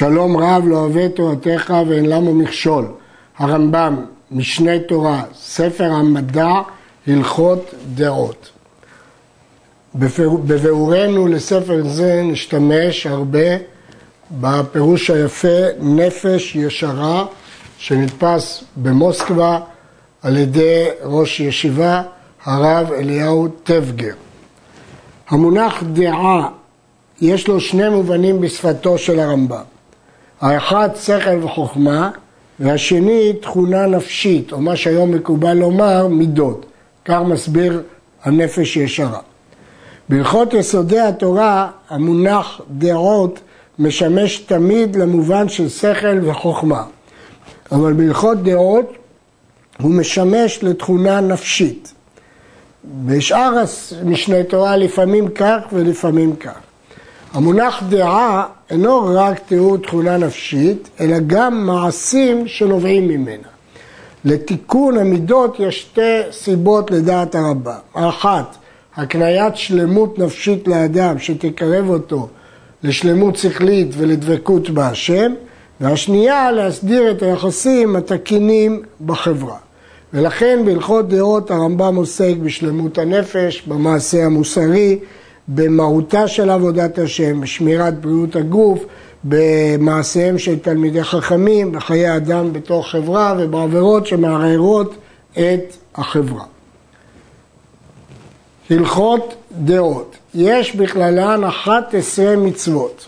שלום רב לא אוהב תורתך ואין למה מכשול. הרמב"ם, משנה תורה, ספר המדע, הלכות דעות. בביאורנו לספר זה נשתמש הרבה בפירוש היפה נפש ישרה שנתפס במוסקבה על ידי ראש ישיבה הרב אליהו טבגר. המונח דעה יש לו שני מובנים בשפתו של הרמב"ם. האחד שכל וחוכמה והשני תכונה נפשית, או מה שהיום מקובל לומר מידות. כך מסביר הנפש ישרה. בהלכות יסודי התורה המונח דעות משמש תמיד למובן של שכל וחוכמה. אבל בהלכות דעות הוא משמש לתכונה נפשית. בשאר משנה תורה לפעמים כך ולפעמים כך. המונח דעה אינו רק תיאור תכונה נפשית, אלא גם מעשים שנובעים ממנה. לתיקון המידות יש שתי סיבות לדעת הרבה. האחת, הקניית שלמות נפשית לאדם שתקרב אותו לשלמות שכלית ולדבקות בהשם, והשנייה, להסדיר את היחסים התקינים בחברה. ולכן בהלכות דעות הרמב"ם עוסק בשלמות הנפש, במעשה המוסרי, במהותה של עבודת השם, בשמירת בריאות הגוף, במעשיהם של תלמידי חכמים, בחיי אדם בתוך חברה ובעבירות שמערערות את החברה. הלכות דעות, יש בכללן 11 מצוות.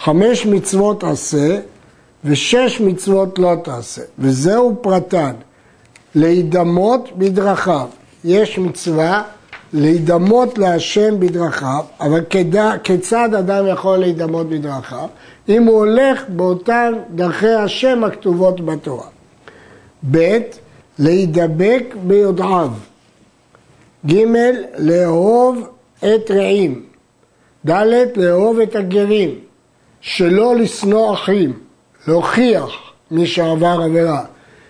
חמש מצוות עשה ושש מצוות לא תעשה, וזהו פרטן, להידמות בדרכיו. יש מצווה להידמות להשם בדרכיו, אבל כדע, כיצד אדם יכול להידמות בדרכיו? אם הוא הולך באותן דרכי השם הכתובות בתורה. ב' להידבק ביודעיו. ג' לאהוב את רעים. ד' לאהוב את הגרים. שלא לשנוא אחים. להוכיח מי שעבר עבירה.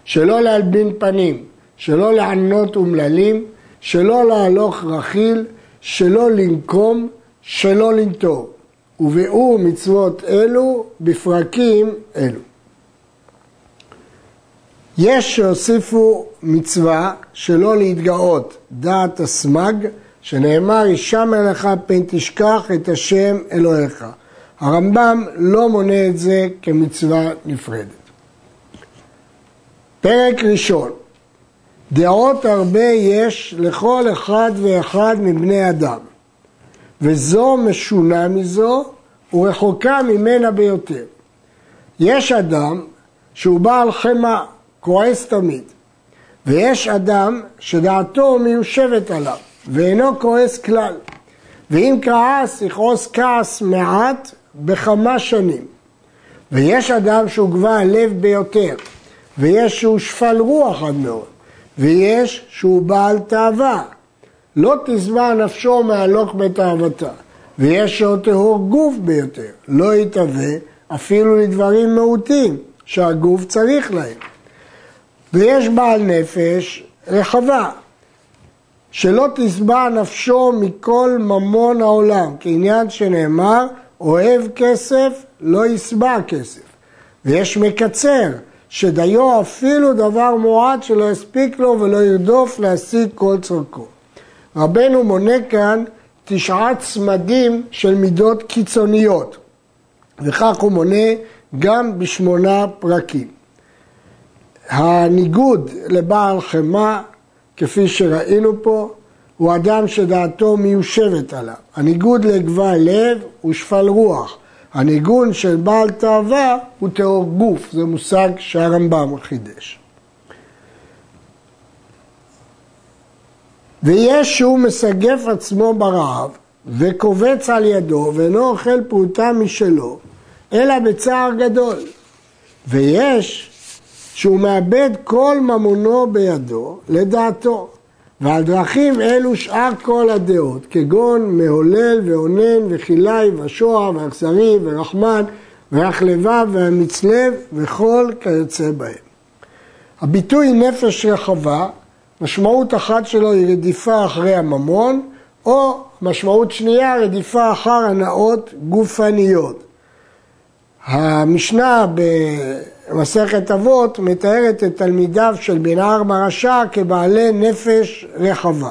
שלא להלבין פנים. שלא לענות אומללים. שלא להלוך רכיל, שלא לנקום, שלא לנטור. וביאור מצוות אלו בפרקים אלו. יש שהוסיפו מצווה שלא להתגאות, דעת הסמג, שנאמר, הישמע לך פן תשכח את השם אלוהיך. הרמב"ם לא מונה את זה כמצווה נפרדת. פרק ראשון דעות הרבה יש לכל אחד ואחד מבני אדם, וזו משונה מזו ורחוקה ממנה ביותר. יש אדם שהוא בעל חמאה, כועס תמיד, ויש אדם שדעתו מיושבת עליו, ואינו כועס כלל, ואם כעס, יכעוס כעס מעט בכמה שנים. ויש אדם שהוא גבה הלב ביותר, ויש שהוא שפל רוח עד מאוד, ויש שהוא בעל תאווה. לא תשבע נפשו מהלוך בתאוותה. ויש שהוא טהור גוף ביותר, לא יתהווה אפילו לדברים מהותים שהגוף צריך להם. ויש בעל נפש רחבה, שלא תשבע נפשו מכל ממון העולם, כעניין שנאמר, אוהב כסף לא ישבע כסף. ויש מקצר, שדיו אפילו דבר מועט שלא יספיק לו ולא ירדוף להשיג כל צורכו. רבנו מונה כאן תשעה צמדים של מידות קיצוניות, וכך הוא מונה גם בשמונה פרקים. הניגוד לבעל חמאה, כפי שראינו פה, הוא אדם שדעתו מיושבת עליו. הניגוד לגבל לב הוא שפל רוח. הניגון של בעל תאווה הוא טהור גוף, זה מושג שהרמב"ם חידש. ויש שהוא מסגף עצמו ברעב וקובץ על ידו ואינו אוכל פרוטה משלו, אלא בצער גדול. ויש שהוא מאבד כל ממונו בידו לדעתו, ועל דרכים אלו שאר כל הדעות, כגון מהולל ואונן וכילי ושועה ואכזרי ורחמן ואח לבב והמצלב וכל כיוצא בהם. הביטוי נפש רחבה, משמעות אחת שלו היא רדיפה אחרי הממון, או משמעות שנייה רדיפה אחר הנאות גופניות. המשנה במסכת אבות מתארת את תלמידיו של בן ארבע רשע כבעלי נפש רחבה.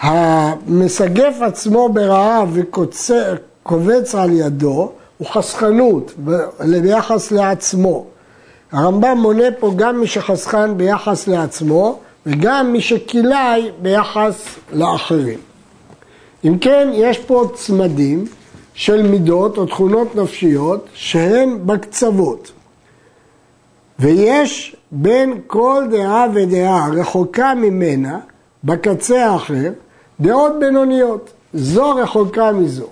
המסגף עצמו ברעב וקובץ על ידו הוא חסכנות ביחס לעצמו. הרמב"ם מונה פה גם מי שחסכן ביחס לעצמו וגם מי שכילאי ביחס לאחרים. אם כן, יש פה צמדים של מידות או תכונות נפשיות שהן בקצוות. ויש בין כל דעה ודעה רחוקה ממנה, בקצה האחר, דעות בינוניות. זו רחוקה מזו.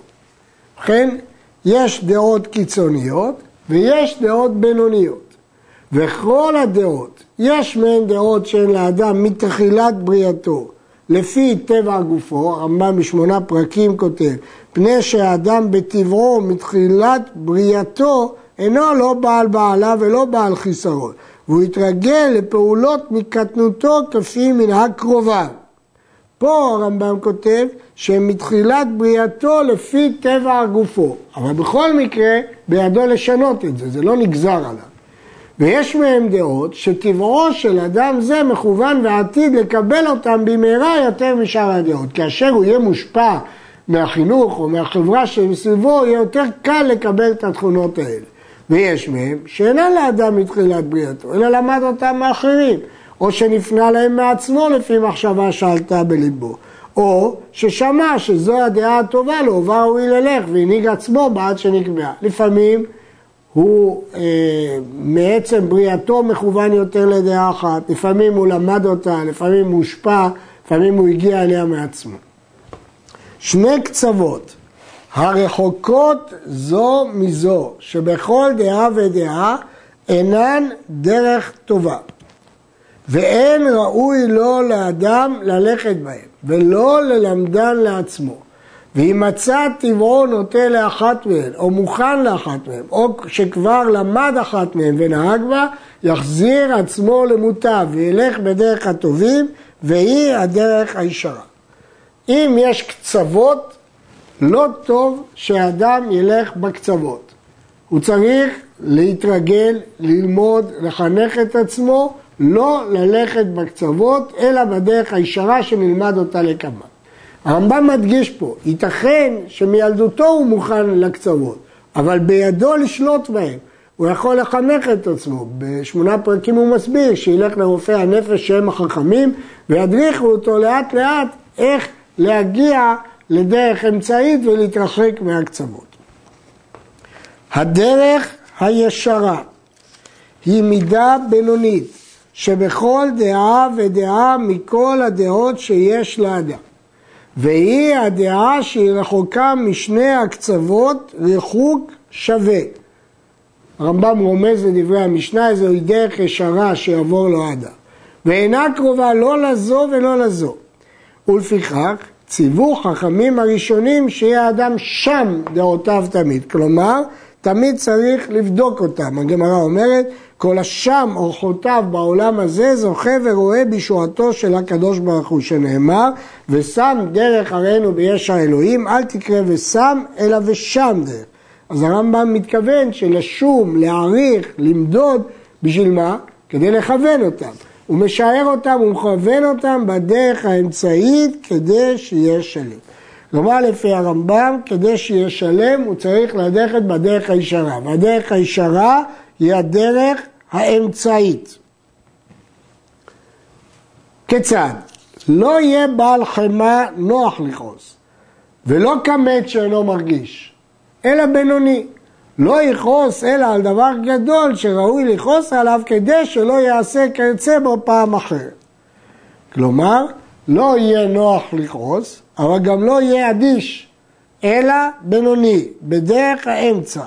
ובכן, יש דעות קיצוניות ויש דעות בינוניות. וכל הדעות, יש מהן דעות שהן לאדם מתחילת בריאתו, לפי טבע גופו, הרמב"ם בשמונה פרקים כותב, פני שהאדם בטבעו מתחילת בריאתו אינו לא בעל בעלה ולא בעל חיסרון, והוא התרגל לפעולות מקטנותו כפי מנהג קרוביו. פה הרמב"ם כותב שמתחילת בריאתו לפי טבע גופו, אבל בכל מקרה בידו לשנות את זה, זה לא נגזר עליו. ויש מהם דעות שטבעו של אדם זה מכוון ועתיד לקבל אותם במהרה יותר משאר הדעות. כאשר הוא יהיה מושפע מהחינוך או מהחברה שמסביבו, יהיה יותר קל לקבל את התכונות האלה. ויש מהם שאינן לאדם מתחילת בריאתו, אלא למד אותם מאחרים, או שנפנה להם מעצמו לפי מחשבה שעלתה בליבו. או ששמע שזו הדעה הטובה לו, וראוי ללך, והנהיג עצמו בעד שנקבעה. לפעמים הוא אה, מעצם בריאתו מכוון יותר לדעה אחת, לפעמים הוא למד אותה, לפעמים הוא הושפע, לפעמים הוא הגיע אליה מעצמו. שני קצוות הרחוקות זו מזו, שבכל דעה ודעה אינן דרך טובה, ואין ראוי לו לאדם ללכת בהם, ולא ללמדן לעצמו. ואם מצא טבעו נוטה לאחת מהן, או מוכן לאחת מהן, או שכבר למד אחת מהן ונהג בה, יחזיר עצמו למוטב וילך בדרך הטובים, והיא הדרך הישרה. אם יש קצוות, לא טוב שאדם ילך בקצוות. הוא צריך להתרגל, ללמוד, לחנך את עצמו, לא ללכת בקצוות, אלא בדרך הישרה שנלמד אותה לקמה. הרמב"ם מדגיש פה, ייתכן שמילדותו הוא מוכן לקצוות, אבל בידו לשלוט בהם. הוא יכול לחנך את עצמו. בשמונה פרקים הוא מסביר שילך לרופא הנפש שהם החכמים וידריכו אותו לאט לאט איך להגיע לדרך אמצעית ולהתרחק מהקצוות. הדרך הישרה היא מידה בינונית שבכל דעה ודעה מכל הדעות שיש לאדם. והיא הדעה שהיא רחוקה משני הקצוות ריחוק שווה. הרמב"ם רומז לדברי המשנה, זוהי דרך ישרה שיעבור לו אדם. ואינה קרובה לא לזו ולא לזו. ולפיכך ציוו חכמים הראשונים שיהיה האדם שם דעותיו תמיד. כלומר, תמיד צריך לבדוק אותם. הגמרא אומרת, כל השם אורחותיו בעולם הזה זוכה ורואה בישועתו של הקדוש ברוך הוא, שנאמר, ושם דרך הראינו ביש האלוהים, אל תקרא ושם, אלא ושם דרך. אז הרמב"ם מתכוון שלשום, להעריך, למדוד, בשביל מה? כדי לכוון אותם. הוא משער אותם, הוא מכוון אותם בדרך האמצעית כדי שיהיה שלם. כלומר, לפי הרמב"ם, כדי שיהיה שלם, הוא צריך ללכת בדרך הישרה. והדרך הישרה היא הדרך האמצעית. כיצד? לא יהיה בעל חמאה נוח לכעוס, ולא כמת שאינו מרגיש, אלא בינוני. לא יכעוס אלא על דבר גדול שראוי לכעוס עליו כדי שלא יעשה כיוצא בו פעם אחרת. כלומר, לא יהיה נוח לכעוס, אבל גם לא יהיה אדיש, אלא בינוני, בדרך האמצע.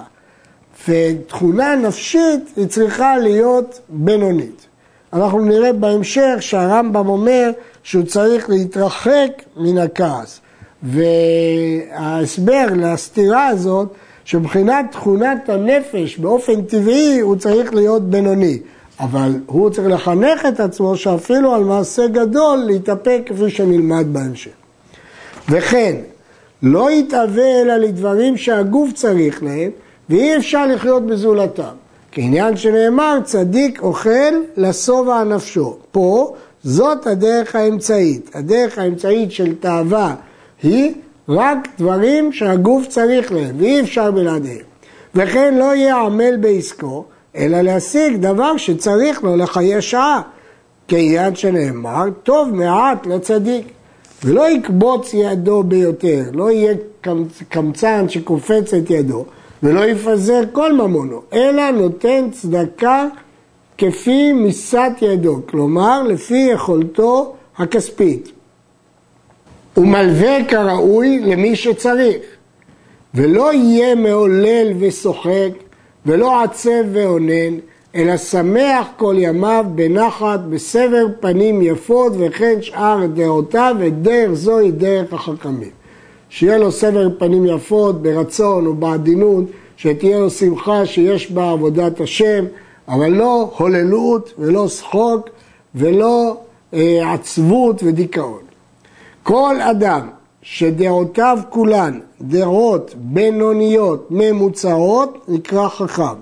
ותכונה נפשית היא צריכה להיות בינונית. אנחנו נראה בהמשך שהרמב"ם אומר שהוא צריך להתרחק מן הכעס. וההסבר לסתירה הזאת, שמבחינת תכונת הנפש באופן טבעי הוא צריך להיות בינוני. אבל הוא צריך לחנך את עצמו שאפילו על מעשה גדול להתאפק כפי שנלמד בהמשך. וכן, לא יתאווה אלא לדברים שהגוף צריך להם, ואי אפשר לחיות בזולתם. כעניין שנאמר, צדיק אוכל לשובע נפשו. פה, זאת הדרך האמצעית. הדרך האמצעית של תאווה היא רק דברים שהגוף צריך להם, ואי אפשר בלעדיהם. וכן לא יהיה עמל בעסקו, אלא להשיג דבר שצריך לו לחיי שעה. כעניין שנאמר, טוב מעט לצדיק. ולא יקבוץ ידו ביותר, לא יהיה קמצן שקופץ את ידו, ולא יפזר כל ממונו, אלא נותן צדקה כפי מיסת ידו, כלומר לפי יכולתו הכספית. הוא מלווה כראוי למי שצריך, ולא יהיה מעולל ושוחק, ולא עצב ואונן, אלא שמח כל ימיו בנחת, בסבר פנים יפות, וכן שאר דעותיו, ודרך זוהי דרך החכמים. שיהיה לו סבר פנים יפות, ברצון ובעדינות, שתהיה לו שמחה שיש בה עבודת השם, אבל לא הוללות ולא שחוק ולא אה, עצבות ודיכאון. כל אדם שדעותיו כולן דעות בינוניות ממוצעות נקרא חכם.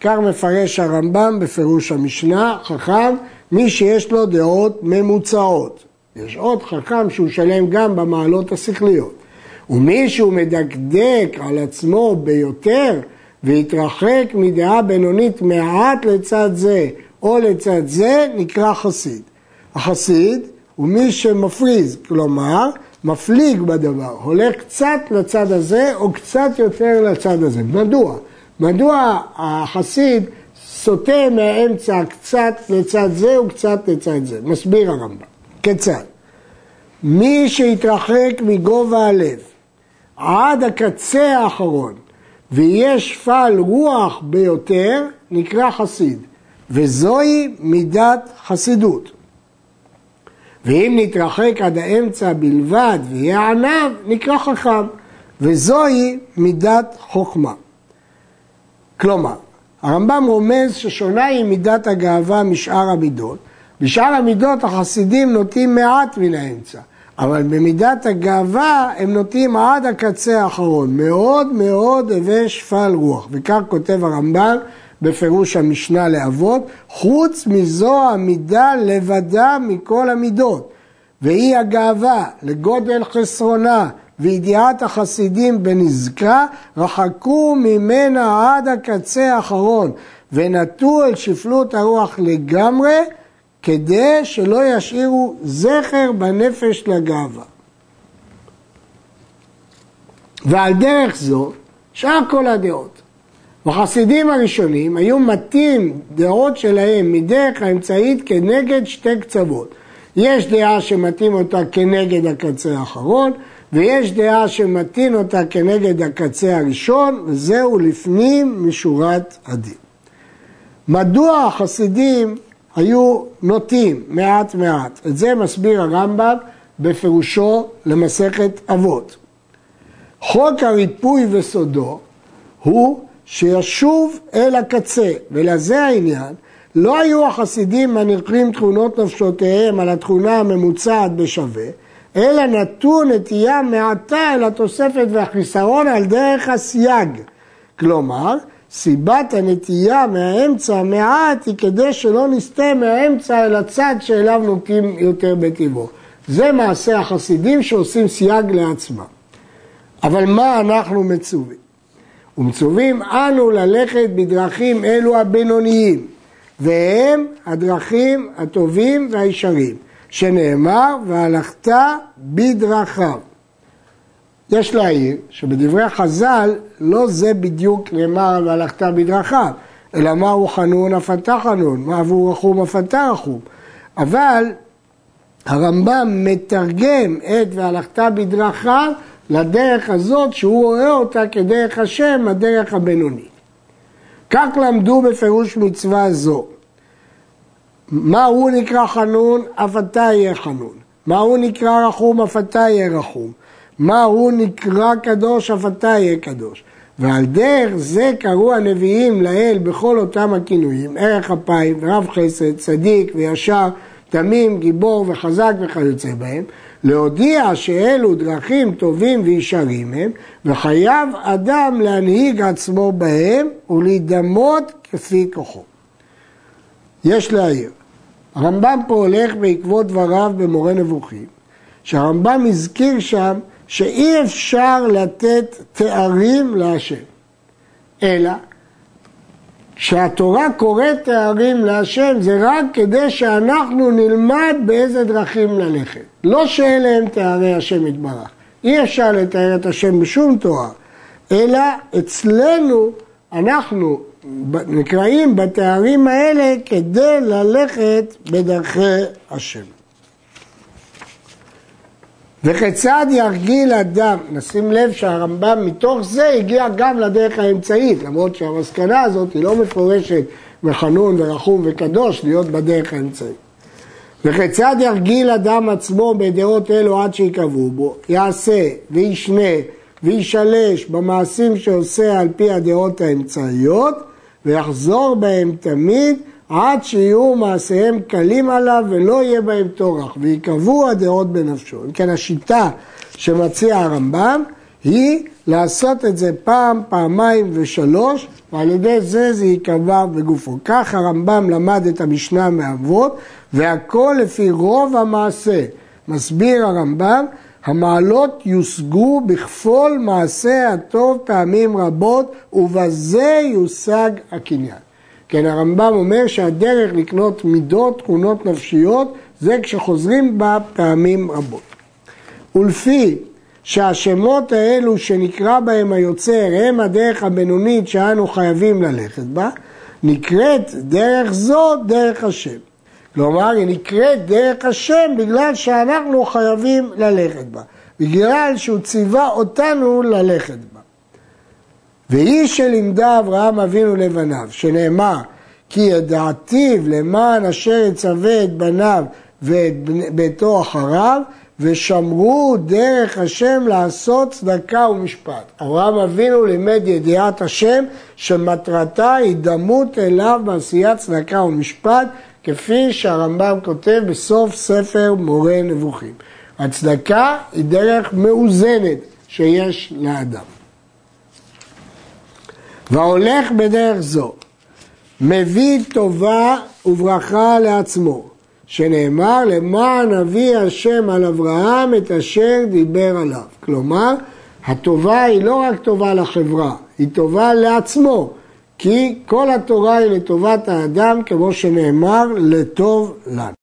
כך מפרש הרמב"ם בפירוש המשנה, חכם, מי שיש לו דעות ממוצעות. יש עוד חכם שהוא שלם גם במעלות השכליות. ומי שהוא מדקדק על עצמו ביותר והתרחק מדעה בינונית מעט לצד זה או לצד זה, נקרא חסיד. החסיד הוא מי שמפריז, כלומר, מפליג בדבר, הולך קצת לצד הזה או קצת יותר לצד הזה. מדוע? מדוע החסיד סוטה מהאמצע קצת לצד זה וקצת לצד זה? מסביר הרמב"ם. כיצד? מי שהתרחק מגובה הלב עד הקצה האחרון ויהיה שפל רוח ביותר, נקרא חסיד, וזוהי מידת חסידות. ואם נתרחק עד האמצע בלבד ויהיה ענב, נקרא חכם, וזוהי מידת חוכמה. כלומר, הרמב"ם רומז ששונה היא מידת הגאווה משאר המידות. בשאר המידות החסידים נוטים מעט מן האמצע, אבל במידת הגאווה הם נוטים עד הקצה האחרון, מאוד מאוד הווה שפל רוח. וכך כותב הרמב"ם בפירוש המשנה לאבות, חוץ מזו המידה לבדה מכל המידות, והיא הגאווה לגודל חסרונה וידיעת החסידים בנזקה, רחקו ממנה עד הקצה האחרון, ונטו אל שפלות הרוח לגמרי, כדי שלא ישאירו זכר בנפש לגאווה. ועל דרך זו, שאר כל הדעות. החסידים הראשונים היו מטים דעות שלהם מדרך האמצעית כנגד שתי קצוות. יש דעה שמטים אותה כנגד הקצה האחרון, ויש דעה שמטין אותה כנגד הקצה הראשון, וזהו לפנים משורת הדין. מדוע החסידים היו נוטים מעט מעט? את זה מסביר הרמב"ם בפירושו למסכת אבות. חוק הריפוי וסודו הוא שישוב אל הקצה, ולזה העניין, לא היו החסידים מניחים תכונות נפשותיהם על התכונה הממוצעת בשווה, אלא נטו נטייה מעטה אל התוספת והחיסרון על דרך הסייג. כלומר, סיבת הנטייה מהאמצע מעט היא כדי שלא נסטה מהאמצע אל הצד שאליו נוטים יותר בטבעו. זה מעשה החסידים שעושים סייג לעצמם. אבל מה אנחנו מצווים? ומצווים אנו ללכת בדרכים אלו הבינוניים, והם הדרכים הטובים והישרים. שנאמר, והלכת בדרכיו. יש להעיר שבדברי חז"ל לא זה בדיוק נאמר והלכת בדרכיו, אלא מהו חנון אף אתה חנון, מה עבור רחום אף אתה רחום. אבל הרמב"ם מתרגם את והלכת בדרכיו לדרך הזאת שהוא רואה אותה כדרך השם, הדרך הבינונית. כך למדו בפירוש מצווה זו. מה הוא נקרא חנון, אף אתה יהיה חנון. מה הוא נקרא רחום, אף אתה יהיה רחום. מה הוא נקרא קדוש, אף אתה יהיה קדוש. ועל דרך זה קראו הנביאים לאל בכל אותם הכינויים, ערך אפיים, רב חסד, צדיק וישר, תמים, גיבור וחזק וכיוצא בהם, להודיע שאלו דרכים טובים וישרים הם, וחייב אדם להנהיג עצמו בהם ולהידמות כפי כוחו. יש להעיר, הרמב"ם פה הולך בעקבות דבריו במורה נבוכים, שהרמב"ם הזכיר שם שאי אפשר לתת תארים להשם, אלא כשהתורה קוראת תארים להשם זה רק כדי שאנחנו נלמד באיזה דרכים ללכת. לא שאלה הם תארי השם יתברך. אי אפשר לתאר את השם בשום תורה, אלא אצלנו אנחנו נקראים בתארים האלה כדי ללכת בדרכי השם. וכיצד ירגיל אדם, נשים לב שהרמב"ם מתוך זה הגיע גם לדרך האמצעית, למרות שהמסקנה הזאת היא לא מפורשת מחנון ורחום וקדוש להיות בדרך האמצעית. וכיצד ירגיל אדם עצמו בדעות אלו עד שיקבעו בו, יעשה וישנה וישלש במעשים שעושה על פי הדעות האמצעיות ויחזור בהם תמיד עד שיהיו מעשיהם קלים עליו ולא יהיה בהם טורח ויקבעו הדעות בנפשו. אם כן השיטה שמציע הרמב"ם היא לעשות את זה פעם, פעמיים ושלוש ועל ידי זה זה ייקבע בגופו. כך הרמב"ם למד את המשנה מאבות והכל לפי רוב המעשה. מסביר הרמב"ם המעלות יושגו בכפול מעשה הטוב פעמים רבות ובזה יושג הקניין. כן, הרמב"ם אומר שהדרך לקנות מידות, תכונות נפשיות, זה כשחוזרים בה פעמים רבות. ולפי שהשמות האלו שנקרא בהם היוצר הם הדרך הבינונית שאנו חייבים ללכת בה, נקראת דרך זו דרך השם. כלומר, היא נקראת דרך השם בגלל שאנחנו חייבים ללכת בה, בגלל שהוא ציווה אותנו ללכת בה. והיא שלימדה אברהם אבינו לבניו, שנאמר כי ידעתיו למען אשר יצווה את בניו ואת ביתו אחריו, ושמרו דרך השם לעשות צדקה ומשפט. אברהם אבינו לימד ידיעת השם שמטרתה היא דמות אליו בעשיית צדקה ומשפט, כפי שהרמב"ם כותב בסוף ספר מורה נבוכים. הצדקה היא דרך מאוזנת שיש לאדם. והולך בדרך זו, מביא טובה וברכה לעצמו, שנאמר למען אבי השם על אברהם את אשר דיבר עליו. כלומר, הטובה היא לא רק טובה לחברה, היא טובה לעצמו, כי כל התורה היא לטובת האדם, כמו שנאמר, לטוב לנו.